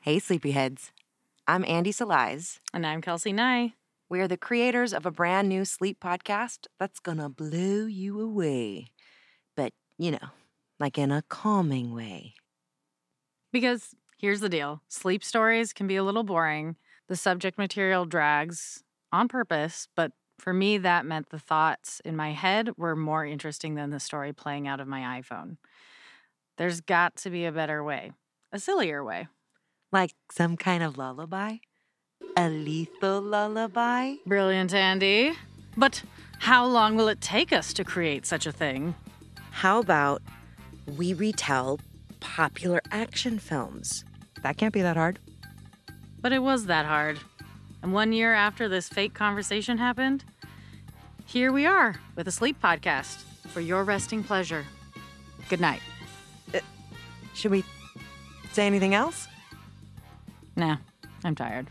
Hey, sleepyheads. I'm Andy Salais. And I'm Kelsey Nye. We are the creators of a brand new sleep podcast that's gonna blow you away. But, you know, like in a calming way. Because here's the deal sleep stories can be a little boring. The subject material drags on purpose, but for me, that meant the thoughts in my head were more interesting than the story playing out of my iPhone. There's got to be a better way, a sillier way. Like some kind of lullaby? A lethal lullaby? Brilliant, Andy. But how long will it take us to create such a thing? How about we retell popular action films? That can't be that hard. But it was that hard. And one year after this fake conversation happened, here we are with a sleep podcast for your resting pleasure. Good night. Uh, should we say anything else? Nah, I'm tired.